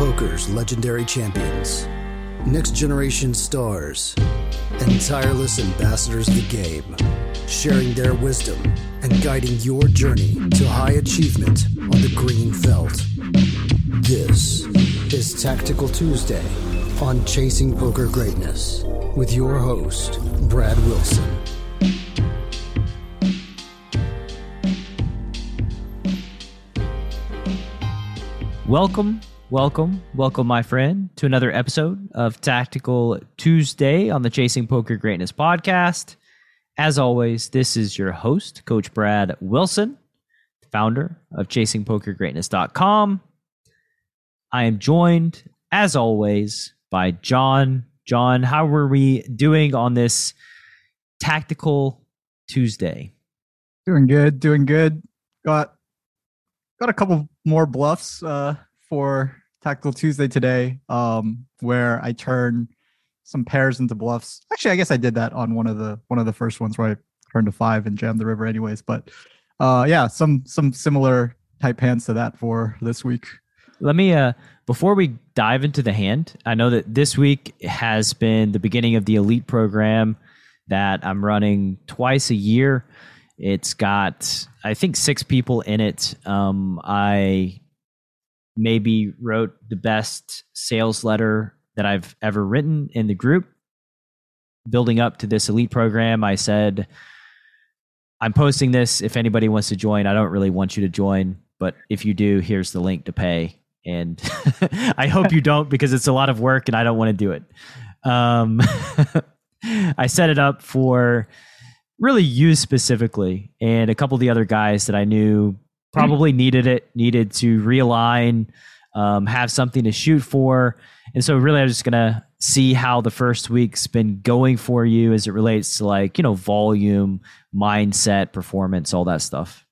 Poker's legendary champions, next generation stars, and tireless ambassadors of the game, sharing their wisdom and guiding your journey to high achievement on the green felt. This is Tactical Tuesday on Chasing Poker Greatness with your host, Brad Wilson. Welcome, welcome, welcome, my friend, to another episode of Tactical Tuesday on the Chasing Poker Greatness podcast. As always, this is your host, Coach Brad Wilson, founder of ChasingPokerGreatness.com. I am joined, as always, by John. John, how were we doing on this Tactical Tuesday? Doing good, doing good. Got got a couple more bluffs uh, for Tactical Tuesday today, um, where I turn some pairs into bluffs. Actually, I guess I did that on one of the one of the first ones where I turned to five and jammed the river, anyways. But uh, yeah, some some similar type hands to that for this week. Let me uh before we dive into the hand, I know that this week has been the beginning of the elite program that I'm running twice a year. It's got, I think, six people in it. Um, I maybe wrote the best sales letter that I've ever written in the group. Building up to this elite program, I said, I'm posting this. If anybody wants to join, I don't really want you to join, but if you do, here's the link to pay. And I hope you don't because it's a lot of work and I don't want to do it. Um, I set it up for really you specifically and a couple of the other guys that I knew probably needed it, needed to realign, um, have something to shoot for. And so really I'm just gonna see how the first week's been going for you as it relates to like, you know, volume, mindset, performance, all that stuff.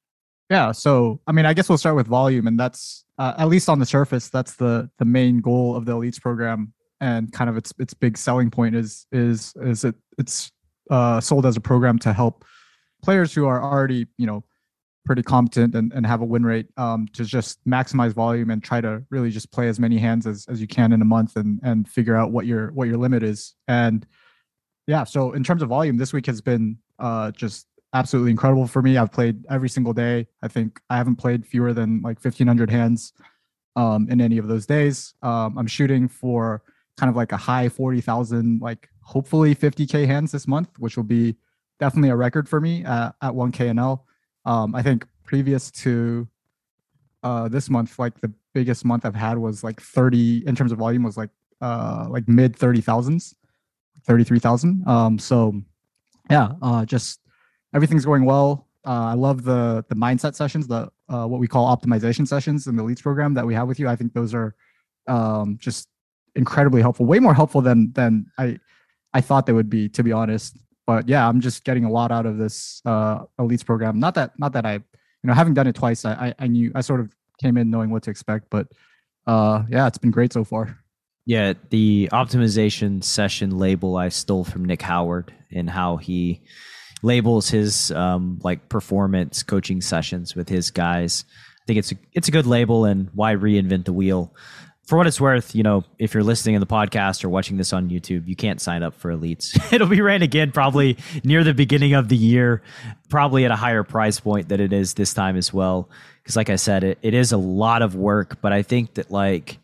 Yeah. So I mean, I guess we'll start with volume, and that's uh, at least on the surface, that's the the main goal of the elites program, and kind of its its big selling point is is is it it's uh, sold as a program to help players who are already you know pretty competent and, and have a win rate um, to just maximize volume and try to really just play as many hands as, as you can in a month and and figure out what your what your limit is. And yeah so in terms of volume this week has been uh, just absolutely incredible for me. I've played every single day. I think i haven't played fewer than like 1500 hands um, in any of those days. Um, i'm shooting for kind of like a high 40000 like hopefully 50k hands this month which will be definitely a record for me at, at 1k and um, I think previous to uh, this month, like the biggest month I've had was like 30 in terms of volume was like uh, like mid 30 thousands, 33,000. Um, so yeah, uh, just everything's going well. Uh, I love the the mindset sessions, the uh, what we call optimization sessions in the elites program that we have with you. I think those are um, just incredibly helpful, way more helpful than than I I thought they would be, to be honest but yeah, I'm just getting a lot out of this uh, elites program. Not that not that I, you know, having done it twice, I, I, I knew I sort of came in knowing what to expect. But uh, yeah, it's been great so far. Yeah, the optimization session label I stole from Nick Howard and how he labels his um, like performance coaching sessions with his guys. I think it's a it's a good label and why reinvent the wheel for what it's worth, you know, if you're listening in the podcast or watching this on YouTube, you can't sign up for elites. It'll be ran again probably near the beginning of the year, probably at a higher price point than it is this time as well. Because, like I said, it, it is a lot of work, but I think that, like,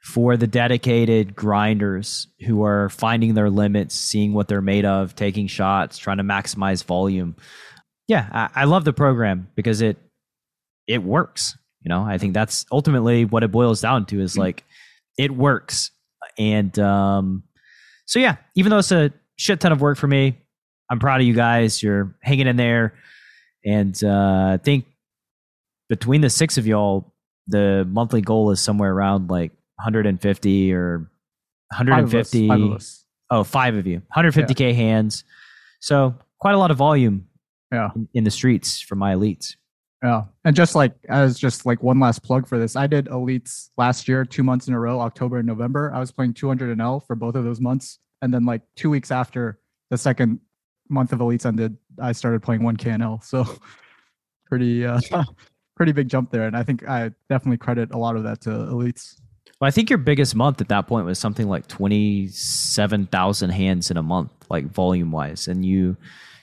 for the dedicated grinders who are finding their limits, seeing what they're made of, taking shots, trying to maximize volume, yeah, I, I love the program because it it works. You know, I think that's ultimately what it boils down to is mm. like it works. And um, so, yeah, even though it's a shit ton of work for me, I'm proud of you guys. You're hanging in there. And uh, I think between the six of y'all, the monthly goal is somewhere around like 150 or 150. Five of us, Oh, five of you. 150K yeah. hands. So quite a lot of volume yeah. in, in the streets for my elites. Yeah. And just like as just like one last plug for this, I did elites last year, two months in a row, October and November. I was playing 200 and L for both of those months. And then like two weeks after the second month of elites ended, I started playing 1K and L. So pretty, uh, pretty big jump there. And I think I definitely credit a lot of that to elites. Well, I think your biggest month at that point was something like 27,000 hands in a month, like volume wise. And you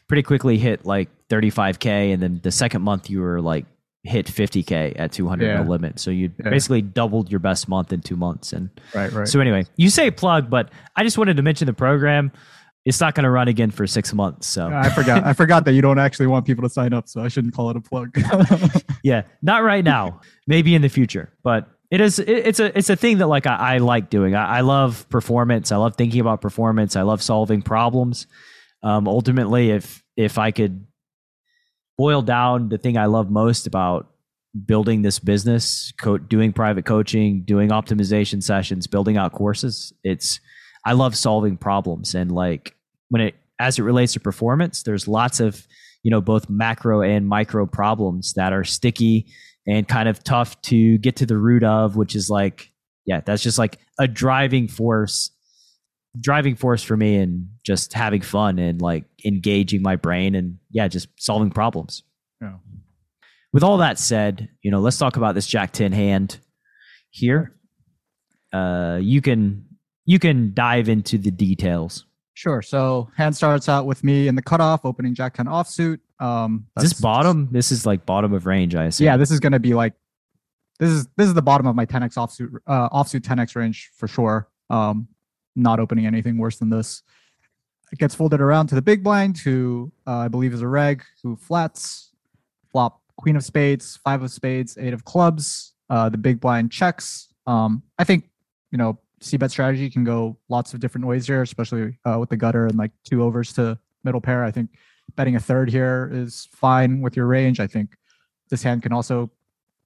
pretty quickly hit like 35K. And then the second month, you were like hit 50K at 200 Yeah. no limit. So you Yeah. basically doubled your best month in two months. And Right, right. so, anyway, you say plug, but I just wanted to mention the program. It's not going to run again for six months. So, I forgot. I forgot that you don't actually want people to sign up, so I shouldn't call it a plug. yeah, not right now. Maybe in the future, but it is. It, it's a. It's a thing that like I, I like doing. I, I love performance. I love thinking about performance. I love solving problems. Um, ultimately, if if I could boil down the thing I love most about building this business, co- doing private coaching, doing optimization sessions, building out courses, it's I love solving problems. And like when it as it relates to performance, there's lots of you know both macro and micro problems that are sticky and kind of tough to get to the root of, which is like yeah, that's just like a driving force driving force for me and just having fun and like engaging my brain and yeah, just solving problems. Yeah. With all that said, you know, let's talk about this Jack 10 hand here. Uh you can you can dive into the details. sure. So hand starts out with me in the cutoff, opening Jack 10 offsuit. Um, Is this bottom? This is like bottom of range, I assume. Yeah, this is going to be like this is this is the bottom of my 10x offsuit uh, offsuit 10x range for sure. Um, not opening anything worse than this. It gets folded around to the big blind, who uh, I believe is a reg, who flats, flop queen of spades, five of spades, eight of clubs. Uh, the big blind checks. Um, I think you know c bet strategy can go lots of different ways here, especially uh, with the gutter and like two overs to middle pair. I think betting a third here is fine with your range. I think this hand can also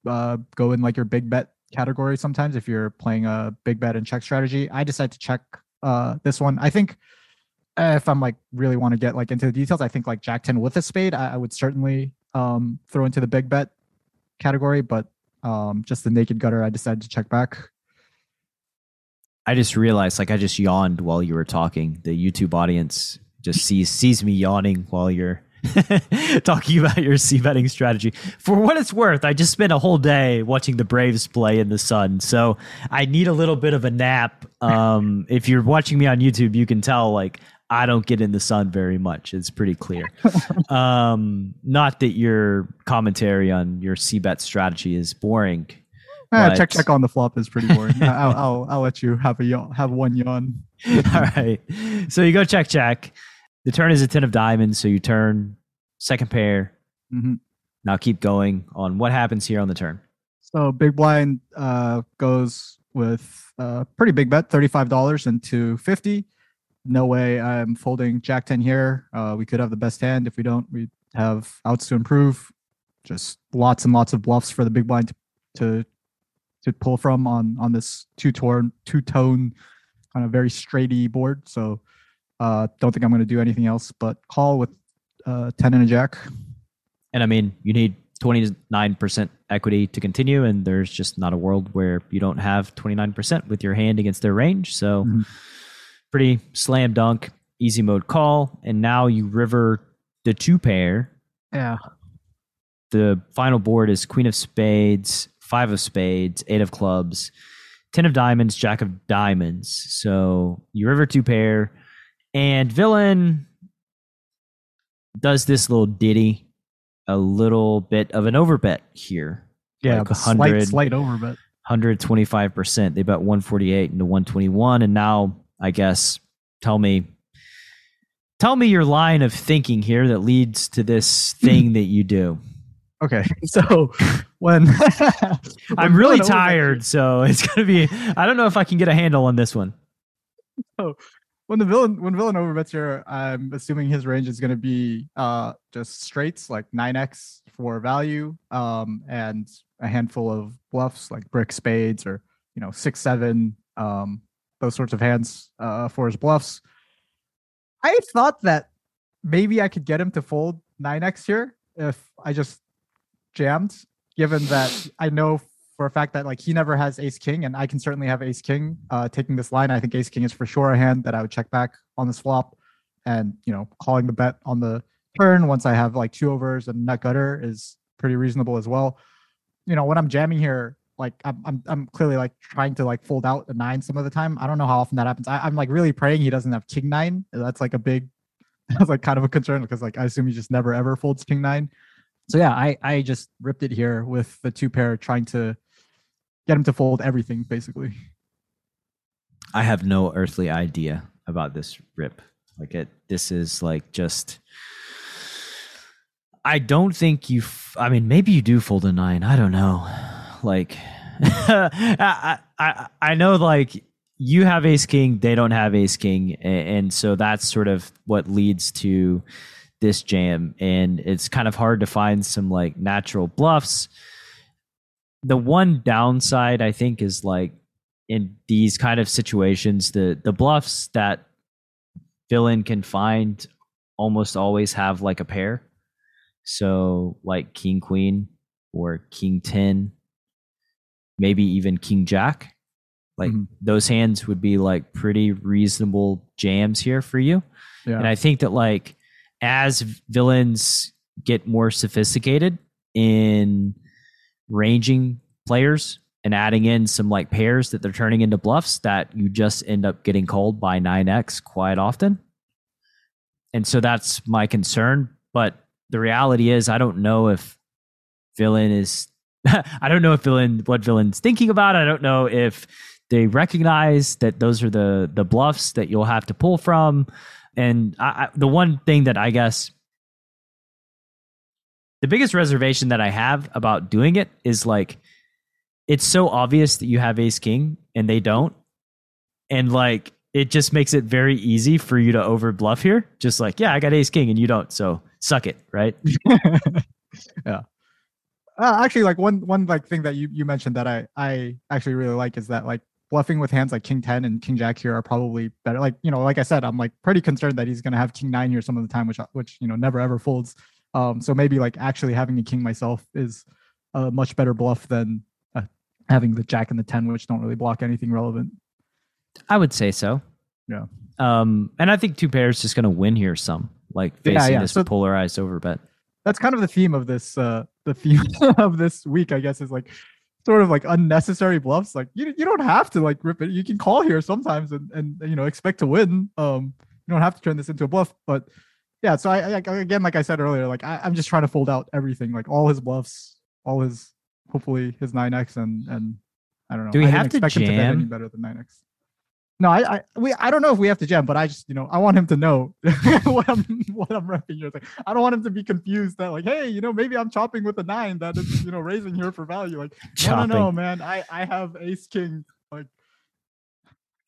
uh, go in like your big bet category sometimes if you're playing a big bet and check strategy. I decide to check uh, this one. I think if I'm like really want to get like into the details, I think like Jack 10 with a spade, I, I would certainly um, throw into the big bet category, but um, just the naked gutter, I decided to check back. I just realized like I just yawned while you were talking. The YouTube audience just sees sees me yawning while you're talking about your c betting strategy. For what it's worth, I just spent a whole day watching the Braves play in the sun, so I need a little bit of a nap. Um, if you're watching me on YouTube, you can tell like I don't get in the sun very much. It's pretty clear. um, not that your commentary on your c bet strategy is boring. Ah, But- check check on the flop is pretty boring. I'll, I'll I'll let you have a yawn, have one yawn. All right. So you go check check. The turn is a ten of diamonds, so you turn second pair. hmm Now keep going on what happens here on the turn. So big blind uh, goes with a pretty big bet, thirty-five dollars into fifty. No way I'm folding Jack ten here. Uh, we could have the best hand. If we don't, we have outs to improve. Just lots and lots of bluffs for the big blind to to, to pull from on on this two tone two tone kind of very straighty board. So uh, don't think I'm going to do anything else but call with uh, ten and a jack. And I mean, you need twenty nine percent equity to continue, and there's just not a world where you don't have twenty nine percent with your hand against their range. So Mhm. pretty slam dunk, easy mode call, and now you river the two pair. Yeah. the final board is queen of spades five of spades eight of clubs ten of diamonds jack of diamonds so you river two pair and villain does this little ditty a little bit of an overbet here Yeah, Like 100. slight slight over bet. 125% they bet 148 into 121 and now i guess tell me tell me your line of thinking here that leads to this thing that you do Okay, so when I'm really tired, so it's gonna be. I don't know if I can get a handle on this one. When the villain when villain overbets here, I'm assuming his range is going to be uh just straights like nine x for value, um, and a handful of bluffs like brick spades or you know six seven, um, those sorts of hands uh for his bluffs. I thought that maybe I could get him to fold nine x here if I just jammed, given that I know for a fact that like he never has ace king and I can certainly have ace king uh taking this line. I think ace king is for sure a hand that I would check back on this flop and you know calling the bet on the turn once I have like two overs and nut gutter is pretty reasonable as well. You know, when I'm jamming here, like I'm, I'm I'm clearly like trying to like fold out a nine some of the time. I don't know how often that happens. I, I'm like really praying he doesn't have king nine. That's like a big that's like kind of a concern because like I assume he just never ever folds king nine. So yeah, I I just ripped it here with the two pair trying to get him to fold everything basically. I have no earthly idea about this rip. Like it, this is like just. I don't think you. F- I mean, maybe you do fold a nine. I don't know. Like, I, I I know like you have ace king, they don't have ace king, and, and so that's sort of what leads to this jam. And it's kind of hard to find some like natural bluffs. The one downside I think is like in these kind of situations, the the bluffs that villain can find almost always have like a pair. So like king queen or king 10, maybe even king jack. Like Mhm. those hands would be like pretty reasonable jams here for you. Yeah. And I think that like as villains get more sophisticated in ranging players and adding in some like pairs that they're turning into bluffs that you just end up getting called by 9x quite often. And so that's my concern. But the reality is I don't know if villain is I don't know if villain what villain's thinking about. I don't know if they recognize that those are the the bluffs that you'll have to pull from. And I, I, the one thing that I guess the biggest reservation that I have about doing it is like it's so obvious that you have ace king and they don't. And like it just makes it very easy for you to over bluff here. Just like, yeah, I got ace king and you don't. So suck it, right? yeah. Uh, actually, like one one like thing that you you mentioned that I I actually really like is that like bluffing with hands like king ten and king jack here are probably better. Like you know, like I said, I'm like pretty concerned that he's gonna have king nine here some of the time, which which you know never ever folds. Um, so maybe like actually having a king myself is a much better bluff than uh, having the jack and the ten, which don't really block anything relevant. I would say so. Yeah. Um, and I think two pairs just going to win here some, like facing yeah. this So- polarized overbet. that's kind of the theme of this uh the theme of this week i guess is like sort of like unnecessary bluffs like you, you don't have to like rip it you can call here sometimes and and you know expect to win um you don't have to turn this into a bluff but yeah so i, I again like i said earlier like I, i'm just trying to fold out everything like all his bluffs all his hopefully his 9x and and i don't know Do we I have to expect him to bet any jam? better than 9x no, I, I, we, I don't know if we have to jam, but I just, you know, I want him to know what I'm, what I'm repping here. Like, I don't want him to be confused that, like, hey, you know, maybe I'm chopping with a nine that is, you know, raising here for value. Like, Chopping. no, no, no, man, I, I have ace king. Like,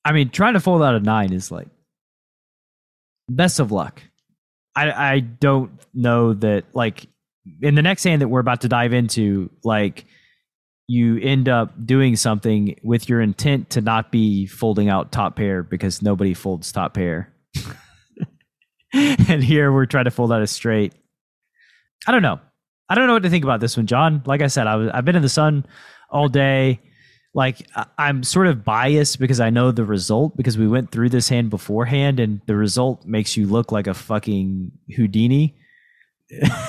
I mean, trying to fold out a nine is like best of luck. I I don't know that like in the next hand that we're about to dive into, like you end up doing something with your intent to not be folding out top pair because nobody folds top pair. and here we're trying to fold out a straight. I don't know. I don't know what to think about this one, John. Like I said, I was I've been in the sun all day. Like I'm sort of biased because I know the result because we went through this hand beforehand, and the result makes you look like a fucking Houdini.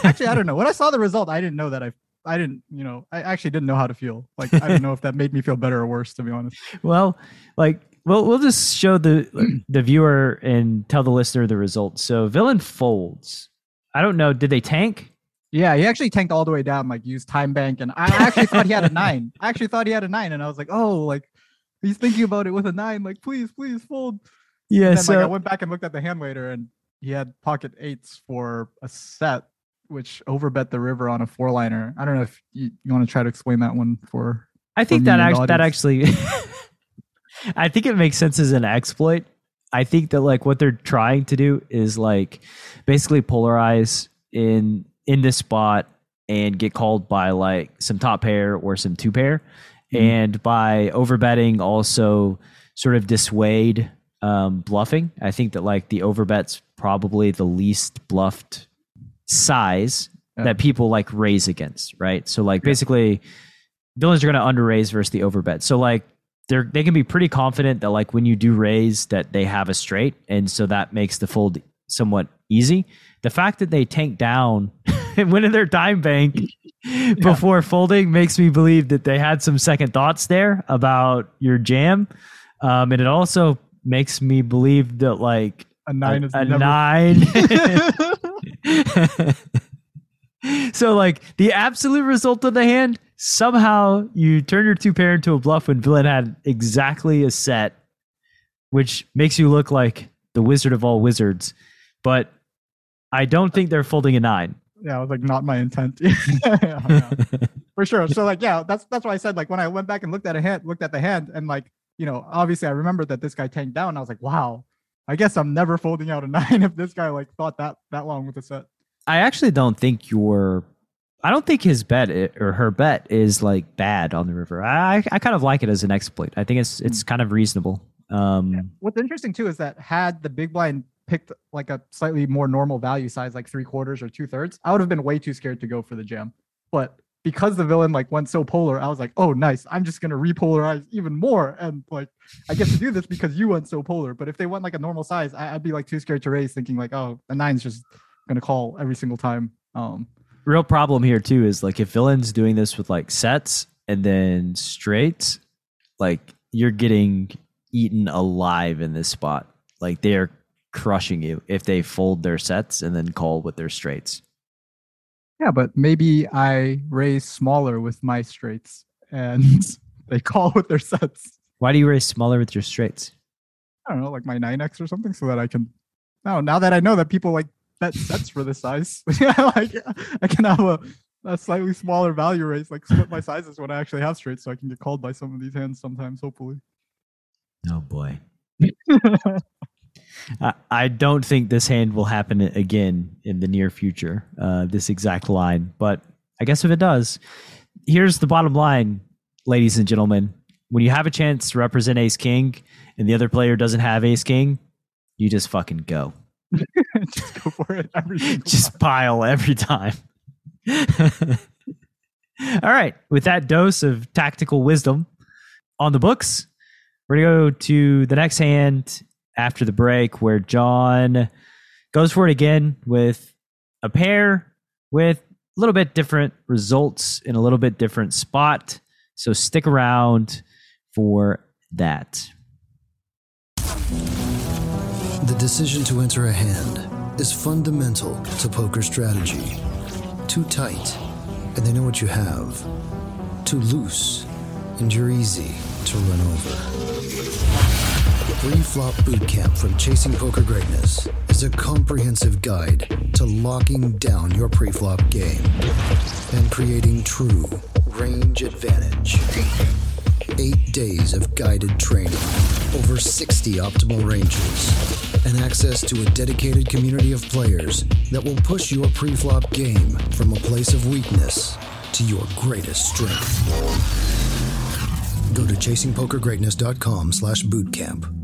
actually, I don't know. When I saw the result, I didn't know that I, I didn't, you know, I actually didn't know how to feel. Like, I don't know if that made me feel better or worse, to be honest. Well, like we'll we'll just show the the viewer and tell the listener the result. So villain folds. I don't know. Did they tank? Yeah, he actually tanked all the way down, like used time bank, and I actually thought he had a nine. I actually thought he had a nine, and I was like, oh, like he's thinking about it with a nine. Like, please, please fold. Yeah. And then, like, I went back and looked at the hand later, and he had pocket eights for a set, which overbet the river on a four liner. I don't know if you, you want to try to explain that one for. I think that actually that actually I think it makes sense as an exploit. I think that like what they're trying to do is like basically polarize in in this spot and get called by like some top pair or some two pair Mhm. and by overbetting also sort of dissuade um, bluffing. I think that like the overbet's probably the least bluffed size Yeah. that people like raise against, right? So like Yeah. basically villains are going to under raise versus the overbet. So like they're they can be pretty confident that like when you do raise that they have a straight, and so that makes the fold somewhat easy. The fact that they tank down winning their time bank before folding makes me believe that they had some second thoughts there about your jam. Um, and it also makes me believe that like A nine a, is a never. nine. so like the absolute result of the hand, somehow you turn your two pair into a bluff when villain had exactly a set, which makes you look like the wizard of all wizards. But I don't think they're folding a nine. Yeah, it was like not my intent. Yeah, yeah, for sure. So like, yeah, that's that's why I said like when I went back and looked at a hand, looked at the hand, and like you know, obviously I remembered that this guy tanked down. I was like, wow, I guess I'm never folding out a nine if this guy like thought that that long with the set. I actually don't think your I don't think his bet or her bet is like bad on the river. I I kind of like it as an exploit. I think it's it's kind of reasonable. Um What's interesting too is that had the big blind picked like a slightly more normal value size, like three quarters or two thirds, I would have been way too scared to go for the jam. But because the villain like went so polar, I was like, oh nice, I'm just gonna repolarize even more, and like I get to do this because you went so polar. But if they went like a normal size, I, I'd be like too scared to raise, thinking like, oh, the nine's just gonna call every single time. Um, real problem here too is like if villain's doing this with like sets and then straights, like you're getting eaten alive in this spot. Like they're crushing you if they fold their sets and then call with their straights. yeah, but maybe I raise smaller with my straights, and they call with their sets. Why do you raise smaller with your straights? I don't know, like my 9x or something, so that I can. No, now that I know that people like bet sets for this size, yeah, like I can have a, a slightly smaller value raise, like split my sizes when I actually have straight, so I can get called by some of these hands sometimes, hopefully. Oh boy. I, don't think this hand will happen again in the near future, uh, this exact line. But I guess if it does, here's the bottom line, ladies and gentlemen. When you have a chance to represent Ace King and the other player doesn't have Ace King, you just fucking go. Just go for it every Just time. pile every time. All right. With that dose of tactical wisdom on the books, we're going to go to the next hand after the break where John goes for it again with a pair with a little bit different results in a little bit different spot. So stick around for that. The decision to enter a hand is fundamental to poker strategy. Too tight, and they know what you have. Too loose, and you're easy to run over. Pre-flop bootcamp from Chasing Poker Greatness is a comprehensive guide to locking down your pre-flop game and creating true range advantage. Eight days of guided training, over 60 optimal ranges, and access to a dedicated community of players that will push your pre-flop game from a place of weakness to your greatest strength. Go to chasingpokergreatness.com slash bootcamp.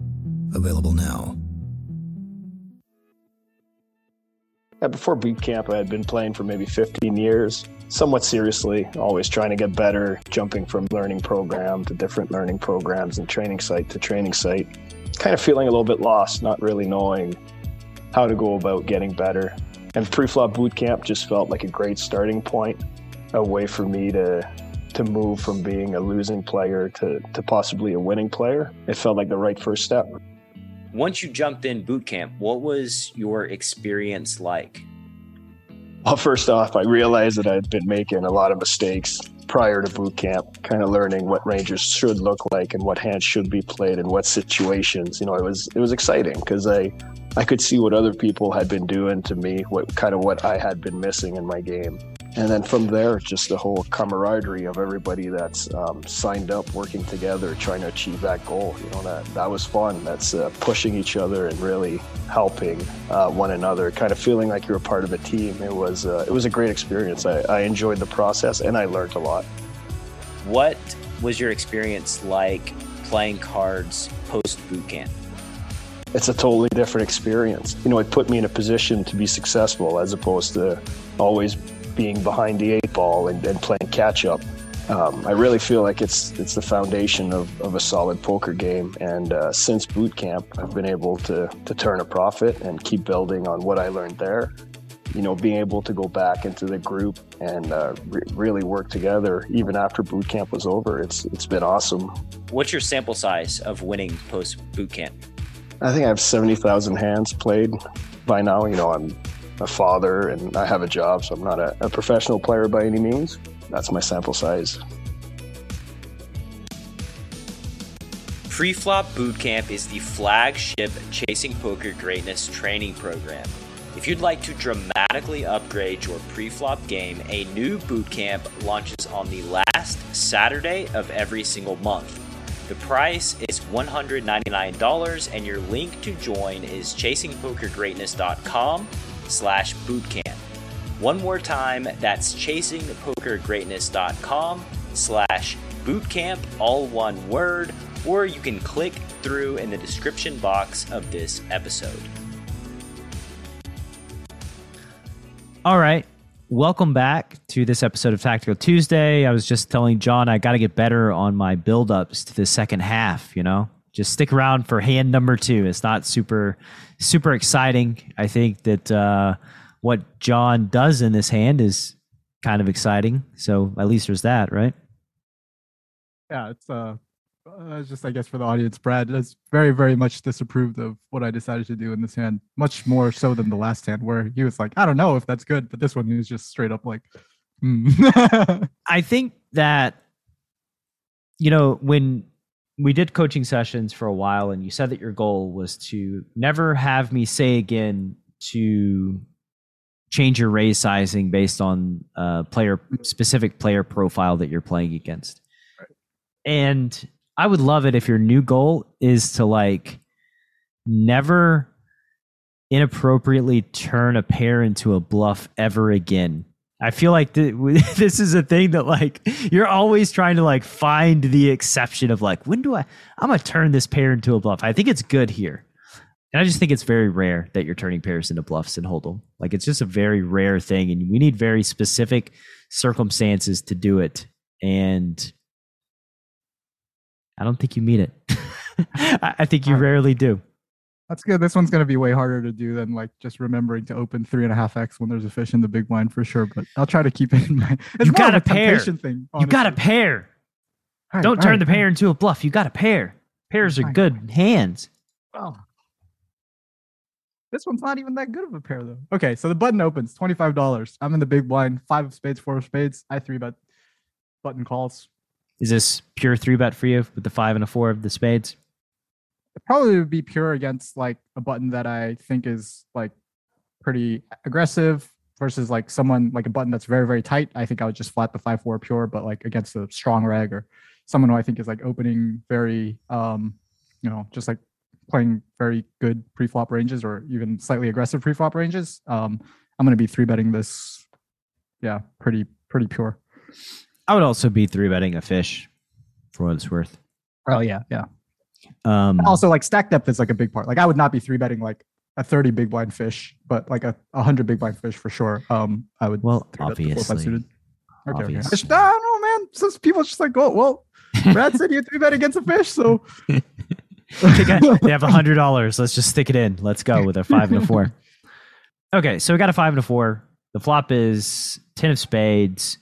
Available now. Before boot camp, I had been playing for maybe 15 years, somewhat seriously, always trying to get better, jumping from learning program to different learning programs and training site to training site. Kind of feeling a little bit lost, not really knowing how to go about getting better. And pre-flop boot camp just felt like a great starting point, a way for me to to move from being a losing player to, to possibly a winning player. It felt like the right first step. Once you jumped in boot camp, what was your experience like? Well, first off, I realized that I'd been making a lot of mistakes prior to boot camp, kind of learning what ranges should look like and what hands should be played in what situations. You know, it was it was exciting because I I could see what other people had been doing to me, what kind of what I had been missing in my game. And then from there, just the whole camaraderie of everybody that's um, signed up, working together, trying to achieve that goal. You know, that that was fun. That's uh, pushing each other and really helping uh, one another, kind of feeling like you're a part of a team. It was uh, it was a great experience. I, I enjoyed the process and I learned a lot. What was your experience like playing cards post boot camp? It's a totally different experience. You know, it put me in a position to be successful as opposed to always being behind the eight ball and, and playing catch up. Um, I really feel like it's it's the foundation of, of a solid poker game. And uh, since boot camp, I've been able to to turn a profit and keep building on what I learned there. you know, being able to go back into the group and uh, re- really work together even after boot camp was over, it's it's been awesome. What's your sample size of winning post boot camp? I think I have seventy thousand hands played by now. You know, I'm a father and I have a job, so I'm not a, a professional player by any means. That's my sample size. Preflop Bootcamp is the flagship Chasing Poker Greatness training program. If you'd like to dramatically upgrade your preflop game, a new bootcamp launches on the last Saturday of every single month. The price is $199 and your link to join is chasingpokergreatness.com slash bootcamp. One more time, that's chasingpokergreatness.com slash bootcamp, all one word, or you can click through in the description box of this episode. All right. Welcome back to this episode of Tactical Tuesday. I was just telling John I got to get better on my build-ups to the second half, you know? Just stick around for hand number 2. It's not super super exciting. I think that uh what John does in this hand is kind of exciting. So at least there's that, right? Yeah, it's uh, uh just I guess for the audience, Brad is very very much disapproved of what I decided to do in this hand, much more so than the last hand where he was like, I don't know if that's good, but this one he was just straight up like, mm. I think that you know when we did coaching sessions for a while and you said that your goal was to never have me say again to change your raise sizing based on uh player specific player profile that you're playing against. And i would love it if your new goal is to like never inappropriately turn a pair into a bluff ever again I feel like th- this is a thing that like you're always trying to like find the exception of like when do I I'm gonna turn this pair into a bluff. I think it's good here, and I just think it's very rare that you're turning pairs into bluffs in Hold'em. Like it's just a very rare thing, and we need very specific circumstances to do it. And I don't think you meet it. I think you rarely do. That's good. This one's going to be way harder to do than like just remembering to open three and a half x when there's a fish in the big blind for sure. But I'll try to keep it in mind. It's You got a pair. temptation Thing, You got a pair. Right, Don't turn right, the all right. pair into a bluff. You got a pair. Pairs are good hands. Oh. This one's not even that good of a pair though. Okay, so the button opens twenty five dollars. I'm in the big blind, five of spades, four of spades. I three bet. Button calls. Is this pure three bet for you with the five and a four of the spades? It probably would be pure against like a button that I think is like pretty aggressive versus like someone like a button that's very very tight. I think I would just flat the five four pure, but like against a strong reg or someone who I think is like opening very um you know just like playing very good pre-flop ranges or even slightly aggressive pre-flop ranges. Um, I'm going to be three betting this. Yeah, pretty pretty pure. I would also be three betting a fish for what it's worth. Oh yeah, yeah. Um, also like stack depth is like a big part. Like I would not be three betting like a 30 big blind fish, but like a 100 big blind fish for sure. Um, I would. well, three bet the four, five obviously. Okay, okay. I obviously. just- I don't know, man. Some people just like, oh well, Brad said you three bet against a fish, so they, they have a hundred dollars. Let's just stick it in. Let's go with a five and a four. Okay, so we got a five and a four. The flop is ten of spades,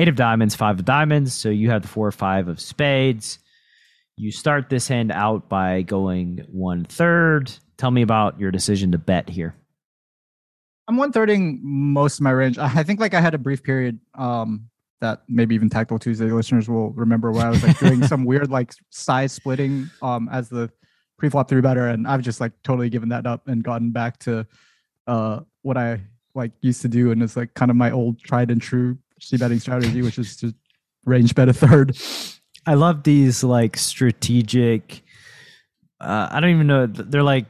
eight of diamonds, five of diamonds. So you have the four or five of spades. You start this hand out by going one third. Tell me about your decision to bet here. I'm one thirding most of my range. I think like I had a brief period um that maybe even Tactical Tuesday listeners will remember where I was like doing some weird like size splitting um as the pre-flop three better, and I've just like totally given that up and gotten back to uh what I like used to do, and it's like kind of my old tried and true c betting strategy, which is to range bet a third. I love these like strategic. Uh, I don't even know. They're like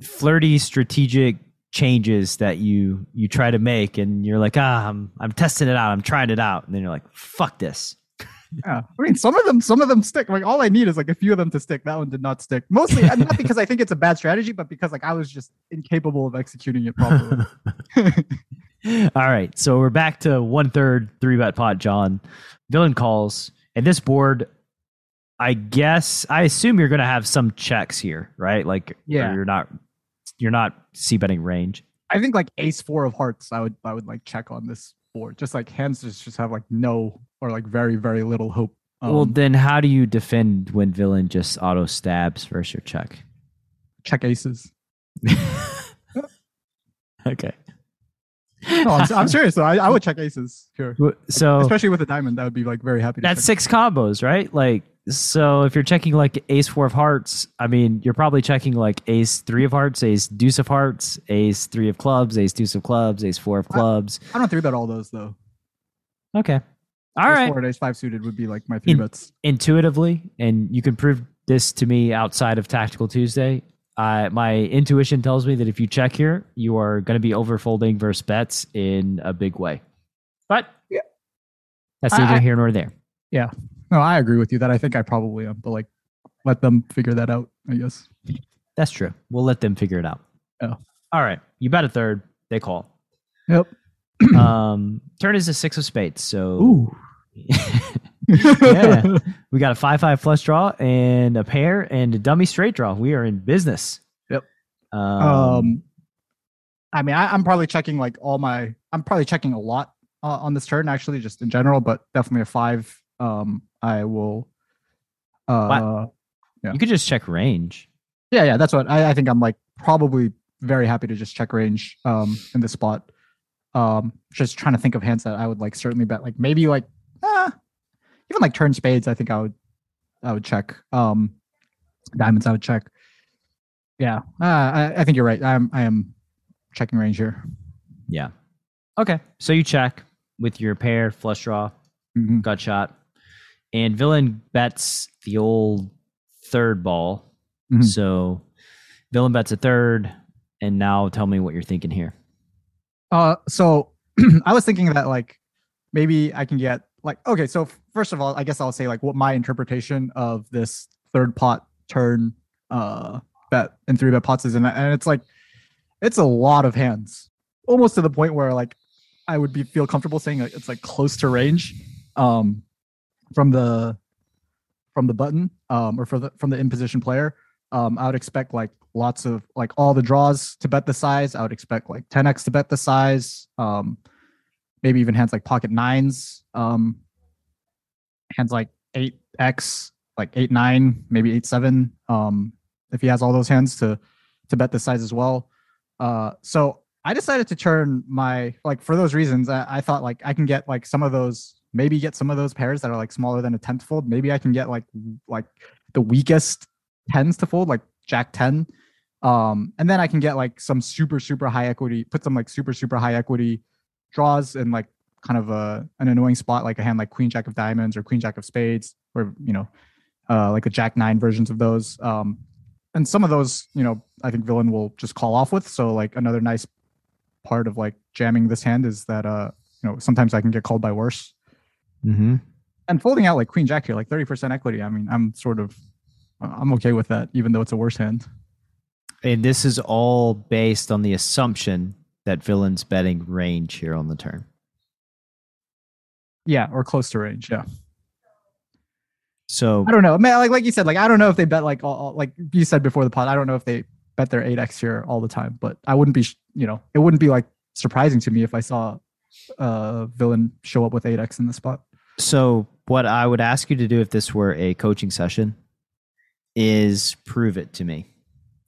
flirty strategic changes that you you try to make, and you're like, ah, I'm I'm testing it out. I'm trying it out, and then you're like, fuck this. Yeah, I mean, some of them, some of them stick. Like all I need is like a few of them to stick. That one did not stick. Mostly, not because I think it's a bad strategy, but because like I was just incapable of executing it properly. All right, so we're back to one third three bet pot. John, villain calls, and this board. I guess I assume you're going to have some checks here, right? Like, Yeah. you're not you're not c betting range. I think like ace four of hearts. I would I would like check on this board. Just like hands just just have like no or like very very little hope. well, Um, then how do you defend when villain just auto stabs versus your check? check aces. okay. No, I'm, I'm serious though. I, I would check aces here, So especially with a diamond. That would be like very happy. To that's check. six combos, right? Like, so if you're checking like ace four of hearts, I mean, you're probably checking like ace three of hearts, ace deuce of hearts, ace three of clubs, ace deuce of clubs, ace four of clubs. I don't three bet all those though. Okay. All ace right. four and ace five suited would be like my three In- bets. Intuitively, and you can prove this to me outside of Tactical Tuesday. I my intuition tells me that if you check here, you are going to be overfolding versus bets in a big way. But Yeah. that's neither I- here nor there. Yeah, no, I agree with you that I think I probably am, but like let them figure that out. I guess. That's true. We'll let them figure it out. Oh. All right. You bet a third. They call. Yep. um, turn is a six of spades. So Ooh. Yeah. we got a five five flush draw and a pair and a dummy straight draw. We are in business. Yep. Um, um i mean I, i'm probably checking like all my i'm probably checking a lot uh, on this turn actually just in general but definitely a five um i will uh yeah. you could just check range. yeah yeah that's what I, I think i'm like probably very happy to just check range um in this spot um just trying to think of hands that i would like certainly bet like maybe like even like turn spades i think i would i would check um diamonds i would check yeah uh, I, I think you're right i'm i am checking range here Yeah. Okay. So you check with your pair flush draw, Mhm. gut shot, and villain bets the old third ball. Mhm. So villain bets a third, and now tell me what you're thinking here. Uh, so I was thinking that like maybe I can get like okay. So first of all, I guess I'll say like what my interpretation of this third pot turn uh bet and three bet pots is, and, and it's like it's a lot of hands, almost to the point where like I would be feel comfortable saying like, it's like close to range, um, from the from the button um or for the from the in position player. Um, I would expect like lots of like all the draws to bet the size. I would expect like 10x to bet the size. Um, maybe even hands like pocket nines. Um, hands like 8x, like 8 9, maybe 8 7. Um, if he has all those hands to to bet the size as well. Uh, so I decided to turn my like for those reasons. I, I thought like I can get like some of those, maybe get some of those pairs that are like smaller than a tenth fold. Maybe I can get like like the weakest tens to fold, like Jack 10. Um, and then I can get like some super, super high equity, put some like super, super high equity draws and like kind of a an annoying spot, like a hand like Queen Jack of Diamonds or Queen Jack of Spades, or you know, uh, like a Jack Nine versions of those. Um, and some of those, you know, I think villain will just call off with. So like another nice part of like jamming this hand is that uh, you know, sometimes I can get called by worse. Mm-hmm. And folding out like Queen Jack here, like 30% equity. I mean, I'm sort of I'm okay with that, even though it's a worse hand. And this is all based on the assumption that villain's betting range here on the turn. Yeah, or close to range. Yeah. So I don't know. Man, like like you said, like I don't know if they bet like all, all- like you said before the pod. I don't know if they bet their eight x here all the time, but I wouldn't be you know it wouldn't be like surprising to me if I saw uh villain show up with eight x in the spot. So, what I would ask you to do if this were a coaching session is prove it to me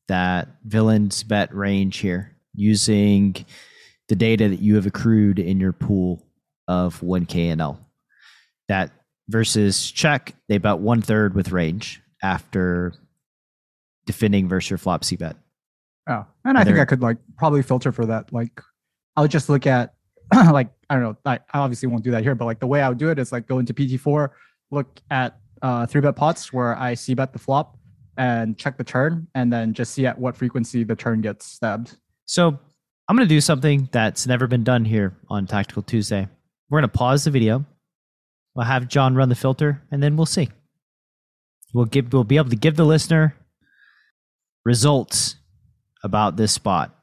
that villains bet range here using the data that you have accrued in your pool of 1K and L. That versus check, they bet one third with range after defending versus your flop C bet. Oh, and I And think I could like probably filter for that. Like I'll just look at like I don't know. I, I obviously won't do that here, but like the way I would do it is like go into PT4, look at uh three bet pots where I c bet the flop and check the turn, and then just see at what frequency the turn gets stabbed. So I'm going to do something that's never been done here on Tactical Tuesday. We're going to pause the video. We'll have John run the filter, and then we'll see. We'll give. We'll be able to give the listener results about this spot.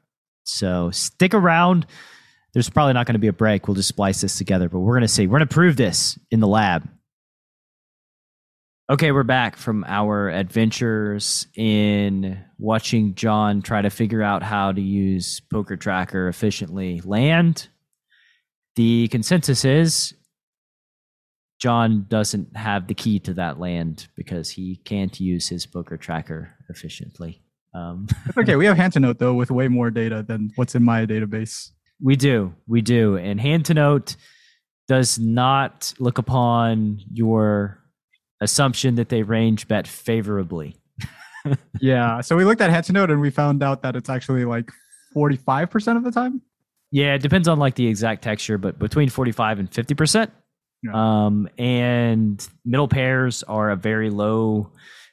So stick around. There's probably not going to be a break. We'll just splice this together, but we're going to see. We're going to prove this in the lab Okay, we're back from our adventures in watching John try to figure out how to use Poker Tracker efficiently. Land. The consensus is John doesn't have the key to that land because he can't use his Poker Tracker efficiently. Um, okay. We have Hand2Note though with way more data than what's in my database. we do, we do, and Hand2Note does not look upon your assumption that they range bet favorably. Yeah. So we looked at Hand2Note and we found out that it's actually like 45% of the time. Yeah, it depends on like the exact texture, but between 45 and 50%. Yeah. Um, and middle pairs are a very low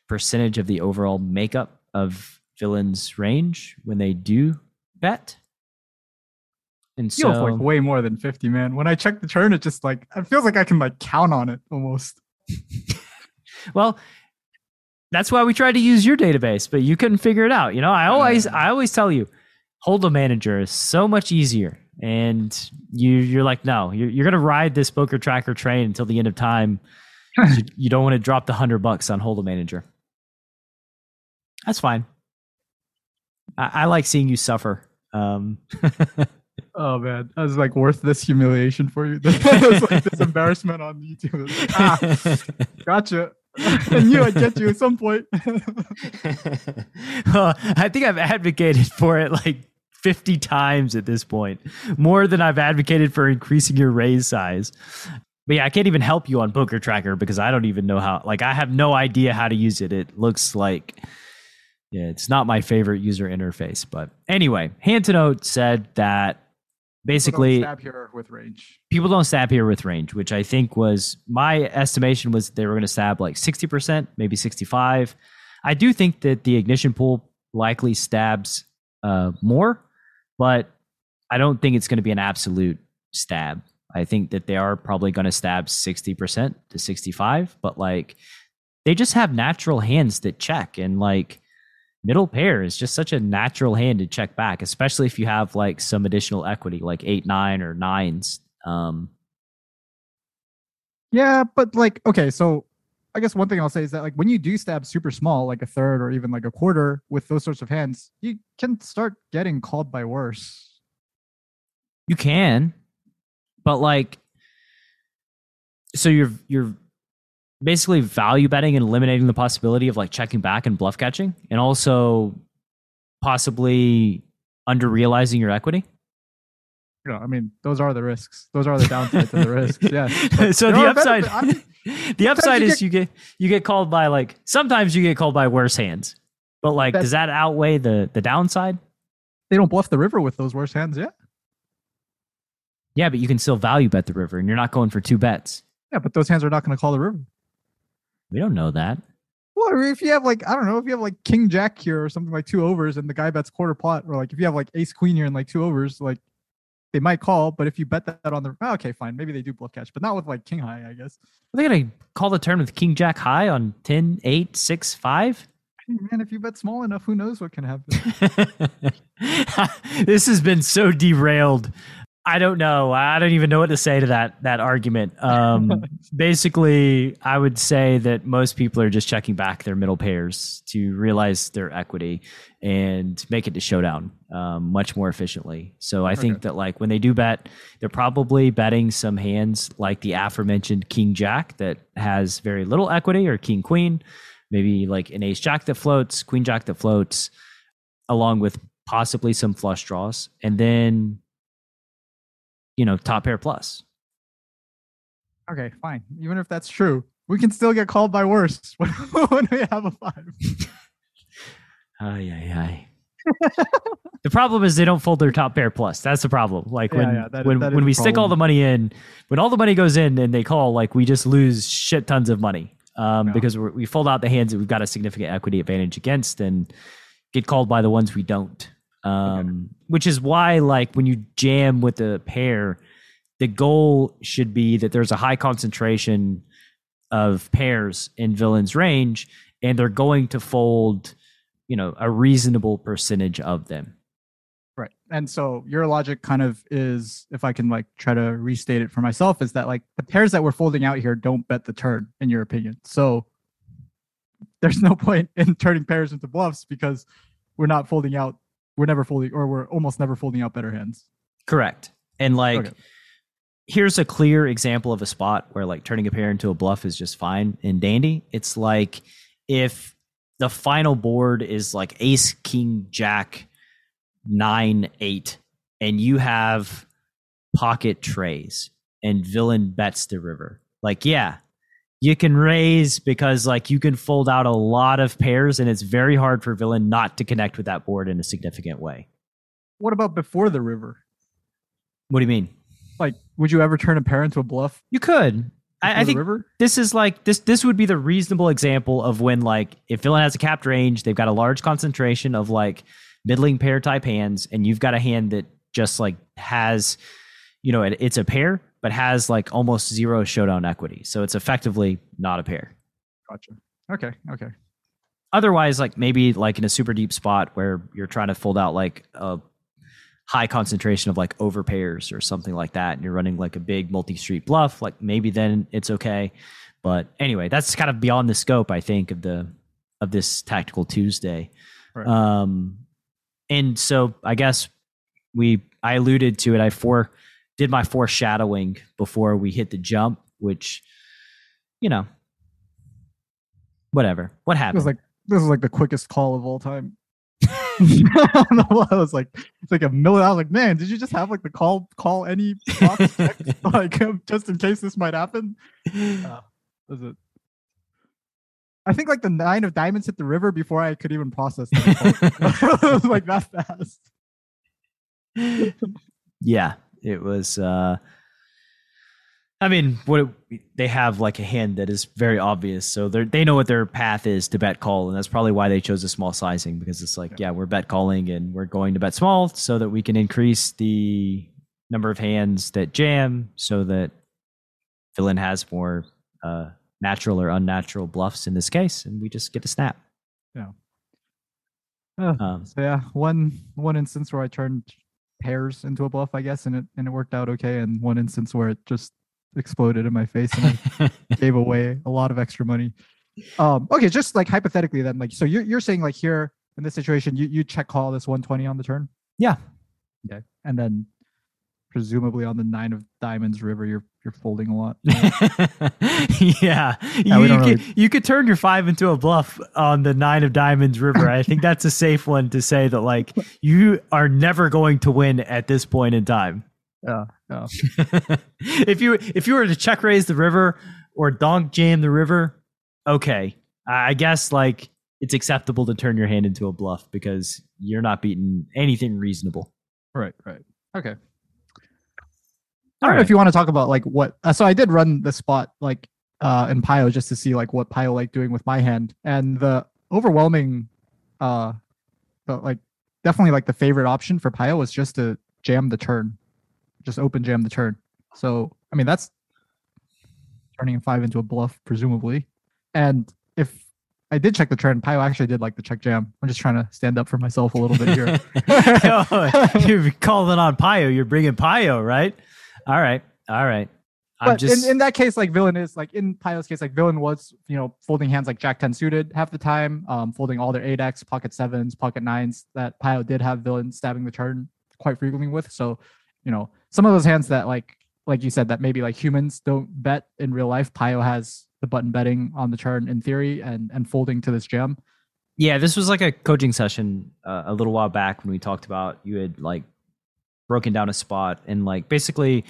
percentage of the overall makeup of villains range when they do bet. And so Feels like way more than 50, man. When I check the turn, it just like it feels like I can like count on it almost. Well, that's why we tried to use your database, but you couldn't figure it out. You know, I always I always tell you, Holdem Manager is so much easier. And you you're like, no, you're you're gonna ride this poker tracker train until the end of time. you, you don't want to drop the hundred bucks on Holdem Manager. That's fine. I, I like seeing you suffer. Um, Oh man, that was like worth this humiliation for you. was like this embarrassment on YouTube. Like, ah, gotcha. I knew I'd get you at some point. well, I think I've advocated for it like 50 times at this point, more than I've advocated for increasing your raise size. But yeah, I can't even help you on Poker Tracker because I don't even know how. Like, I have no idea how to use it. It looks like, yeah, it's not my favorite user interface. But anyway, Hand2Note said that basically stab here with range. people don't stab here with range, which I think was my estimation was they were going to stab like 60%, maybe 65. I do think that the ignition pool likely stabs uh, more, but I don't think it's going to be an absolute stab. I think that they are probably going to stab 60% to 65, but like they just have natural hands that check and like middle pair is just such a natural hand to check back, especially if you have like some additional equity, like eight, nine, or nines. Um, Yeah, but like, okay, so I guess one thing I'll say is that like when you do stab super small, like a third or even like a quarter with those sorts of hands, you can start getting called by worse. you can, but like, so you're you're basically value betting and eliminating the possibility of like checking back and bluff catching, and also possibly under realizing your equity. You know, I mean, those are the risks. Those are the downsides of the risks. Yeah. so the upside, the upside you is get- you get you get called by like sometimes you get called by worse hands, but like does that outweigh the the downside? They don't bluff the river with those worse hands, yeah. Yeah, but you can still value bet the river, and you're not going for two bets. Yeah, but those hands are not going to call the river. We don't know that. Well, if you have like I don't know, if you have like King Jack here or something like two overs, and the guy bets quarter pot, or like if you have like Ace Queen here and like two overs, like they might call. But if you bet that on the oh, okay, fine, maybe they do bluff catch, but not with like King High, I guess. Are they gonna call the turn with King Jack high on 10, 8, 6, 5? Man, if you bet small enough, who knows what can happen? this has been so derailed. I don't know. I don't even know what to say to that that argument. Um, basically, I would say that most people are just checking back their middle pairs to realize their equity and make it to showdown um, much more efficiently. So I think that like when they do bet, they're probably betting some hands like the aforementioned King Jack that has very little equity or King Queen, maybe like an Ace Jack that floats, Queen Jack that floats, along with possibly some flush draws, and then you know top pair plus. okay, fine. Even if that's true, we can still get called by worse when, when we have a five. Ay, ay, ay. the problem is they don't fold their top pair plus. That's the problem. Like Yeah, when yeah, that when that when we stick all the money in, when all the money goes in and they call, like we just lose shit tons of money um, because we're, we fold out the hands that we've got a significant equity advantage against and get called by the ones we don't. Um, Which is why, like when you jam with a pair, the goal should be that there's a high concentration of pairs in villain's range, and they're going to fold, you know, a reasonable percentage of them. Right. And so your logic kind of is, if I can like try to restate it for myself, is that like the pairs that we're folding out here don't bet the turn, in your opinion. So there's no point in turning pairs into bluffs because we're not folding out. We're never folding, or we're almost never folding out better hands. Correct. And like, Okay. here's a clear example of a spot where like turning a pair into a bluff is just fine and dandy. It's like if the final board is like ace, king, jack, nine, eight, and you have pocket trays and villain bets the river. Like, yeah, you can raise because like you can fold out a lot of pairs and it's very hard for villain not to connect with that board in a significant way. What about before the river? What do you mean? Like, would you ever turn a pair into a bluff? You could. I, I think river. this is like this this would be the reasonable example of when like if villain has a capped range, they've got a large concentration of like middling pair type hands, and you've got a hand that just like has, you know, it, it's a pair, but has like almost zero showdown equity. So it's effectively not a pair. Gotcha. Okay. Okay. Otherwise, like maybe like in a super deep spot where you're trying to fold out like a high concentration of like over pairs or something like that, and you're running like a big multi-street bluff, like maybe then it's okay. But anyway, that's kind of beyond the scope, I think, of the of this tactical Tuesday. Right. Um, and so I guess we I alluded to it. I for did my foreshadowing before we hit the jump, which you know, whatever. What happened? It was like this was like the quickest call of all time. I don't know what I was like. It's like a million. I was like, man, did you just have like the call call any box like um, just in case this might happen? Uh, was it? I think like the nine of diamonds hit the river before I could even process that. it was like that fast. yeah, it was. uh I mean, what they have like a hand that is very obvious, so they they know what their path is to bet call, and that's probably why they chose a small sizing because it's like, yeah, we're bet calling and we're going to bet small so that we can increase the number of hands that jam, so that villain has more uh, natural or unnatural bluffs in this case, and we just get a snap. Uh, Um, so yeah, one one instance where I turned pairs into a bluff, I guess, and it and it worked out okay, and one instance where it just exploded in my face and I gave away a lot of extra money. Um, okay, just like hypothetically, then, like, so you're you're saying like here in this situation, you you check call this 120 on the turn, yeah, okay, and then presumably on the nine of diamonds river, you're you're folding a lot. yeah, you, you don't could, you could turn your five into a bluff on the nine of diamonds river. I think that's a safe one to say that like you are never going to win at this point in time. Yeah, yeah. if you if you were to check raise the river or donk jam the river, okay, I guess like it's acceptable to turn your hand into a bluff because you're not beating anything reasonable. Right, right. Okay. I don't know if you want to talk about like what. Uh, so I did run the spot like uh in Pio just to see like what Pio like doing with my hand, and the overwhelming, uh, the, like definitely like the favorite option for Pio was just to jam the turn, just open jam the turn. So I mean that's turning a five into a bluff presumably, and if I did check the turn, Pio actually did like the check jam. I'm just trying to stand up for myself a little bit here. Oh, you're calling on Pio. You're bringing Pio, right? All right, all right. I'm but just in, in that case, like villain is like in Pio's case, like villain was you know folding hands like Jack ten suited half the time, um, folding all their eight X, pocket sevens, pocket nines that Pio did have villain stabbing the turn quite frequently with. So, you know, some of those hands that like like you said that maybe like humans don't bet in real life, Pio has the button betting on the turn in theory and and folding to this jam. yeah. This was like a coaching session uh, a little while back when we talked about you had like broken down a spot and like basically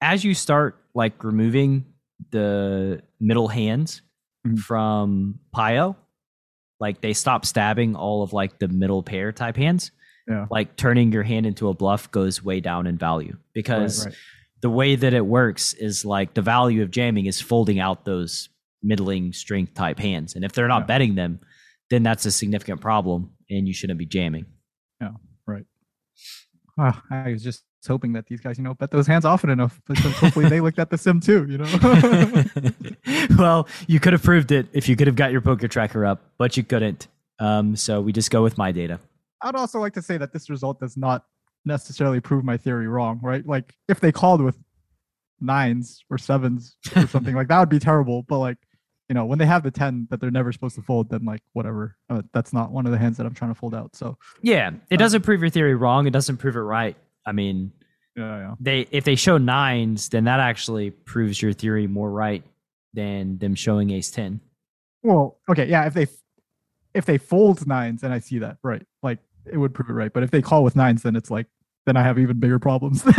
as you start like removing the middle hands Mhm. from Pio, like they stop stabbing all of like the middle pair type hands. Yeah. Like turning your hand into a bluff goes way down in value because right. the way that it works is like the value of jamming is folding out those middling strength type hands. And if they're not Yeah. betting them, then that's a significant problem and you shouldn't be jamming. I was just hoping that these guys, you know, bet those hands often enough because hopefully they looked at the sim too, you know. well, you could have proved it if you could have got your poker tracker up, but you couldn't. Um, so we just go with my data. I'd also like to say that this result does not necessarily prove my theory wrong, right? Like if they called with nines or sevens or something like that would be terrible. But like you know, when they have the 10 that they're never supposed to fold, then like whatever. Uh, that's not one of the hands that I'm trying to fold out. So Yeah, it Uh, doesn't prove your theory wrong. It doesn't prove it right. I mean, yeah, yeah. they if they show nines, then that actually proves your theory more right than them showing ace ten. Well, okay, yeah. If they if they fold nines, then I see that right. Like it would prove it right. But if they call with nines, then it's like then I have even bigger problems than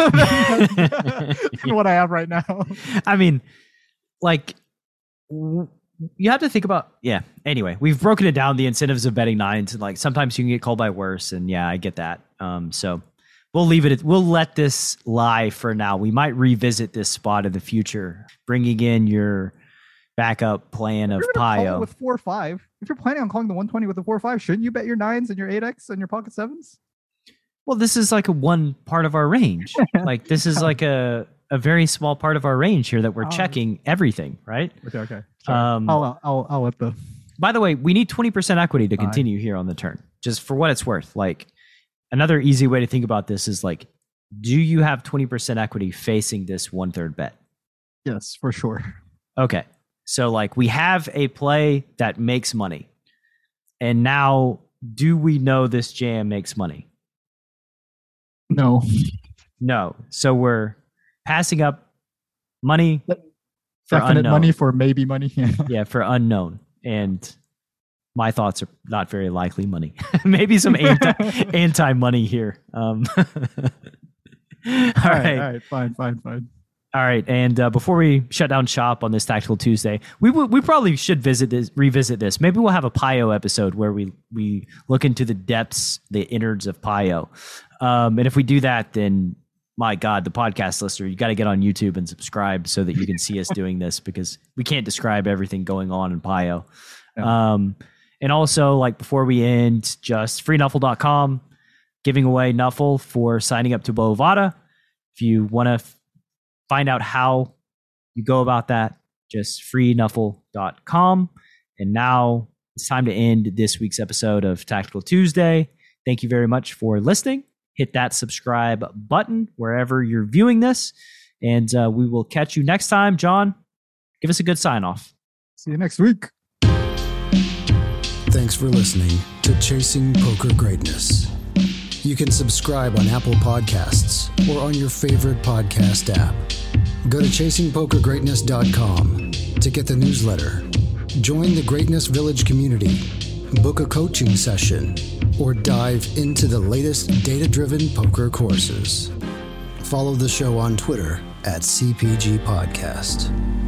what I have right now. I mean, like you have to think about yeah. Anyway, we've broken it down the incentives of betting nines, and like sometimes you can get called by worse, and yeah, I get that. Um, so we'll leave it. At, we'll let this lie for now. We might revisit this spot in the future, bringing in your backup plan of If call Pio. with four or five. If you're planning on calling the 120 with the four or five, shouldn't you bet your nines and your eight X and your pocket sevens? Well, this is like a one part of our range. like this is like a a very small part of our range here that we're Oh. checking everything, right? Okay, okay. Sorry. Um, I'll, I'll I'll let the By the way, we need 20% equity to continue here on the turn. Just for what it's worth. Like another easy way to think about this is like, do you have 20% equity facing this one third bet? yes for sure. Okay. So like we have a play that makes money. And now do we know this jam makes money? No, No. So we're passing up money for definite unknown. money for maybe money. Yeah. for unknown. And my thoughts are not very likely money. Maybe some anti anti money here. Um, all all right. right, all right, fine, fine, fine. All right, and uh, before we shut down shop on this Tactical Tuesday, we w- we probably should visit this, revisit this. Maybe we'll have a Pio episode where we we look into the depths, the innards of Pio. Um, and if we do that, then my God, the podcast listener, you got to get on YouTube and subscribe so that you can see us doing this because we can't describe everything going on in Pio. Um, and also, like before we end, just freenuffle.com giving away Nuffle for signing up to Bovada. If you want to f- find out how you go about that, just freenuffle.com. And now it's time to end this week's episode of Tactical Tuesday. Thank you very much for listening. Hit that subscribe button wherever you're viewing this. And uh, we will catch you next time. John, give us a good sign off. See you next week. Thanks for listening to Chasing Poker Greatness. You can subscribe on Apple Podcasts or on your favorite podcast app. Go to chasingpokergreatness.com to get the newsletter. Join the Greatness Village community, book a coaching session, or dive into the latest data driven poker courses. Follow the show on Twitter at CPG Podcast.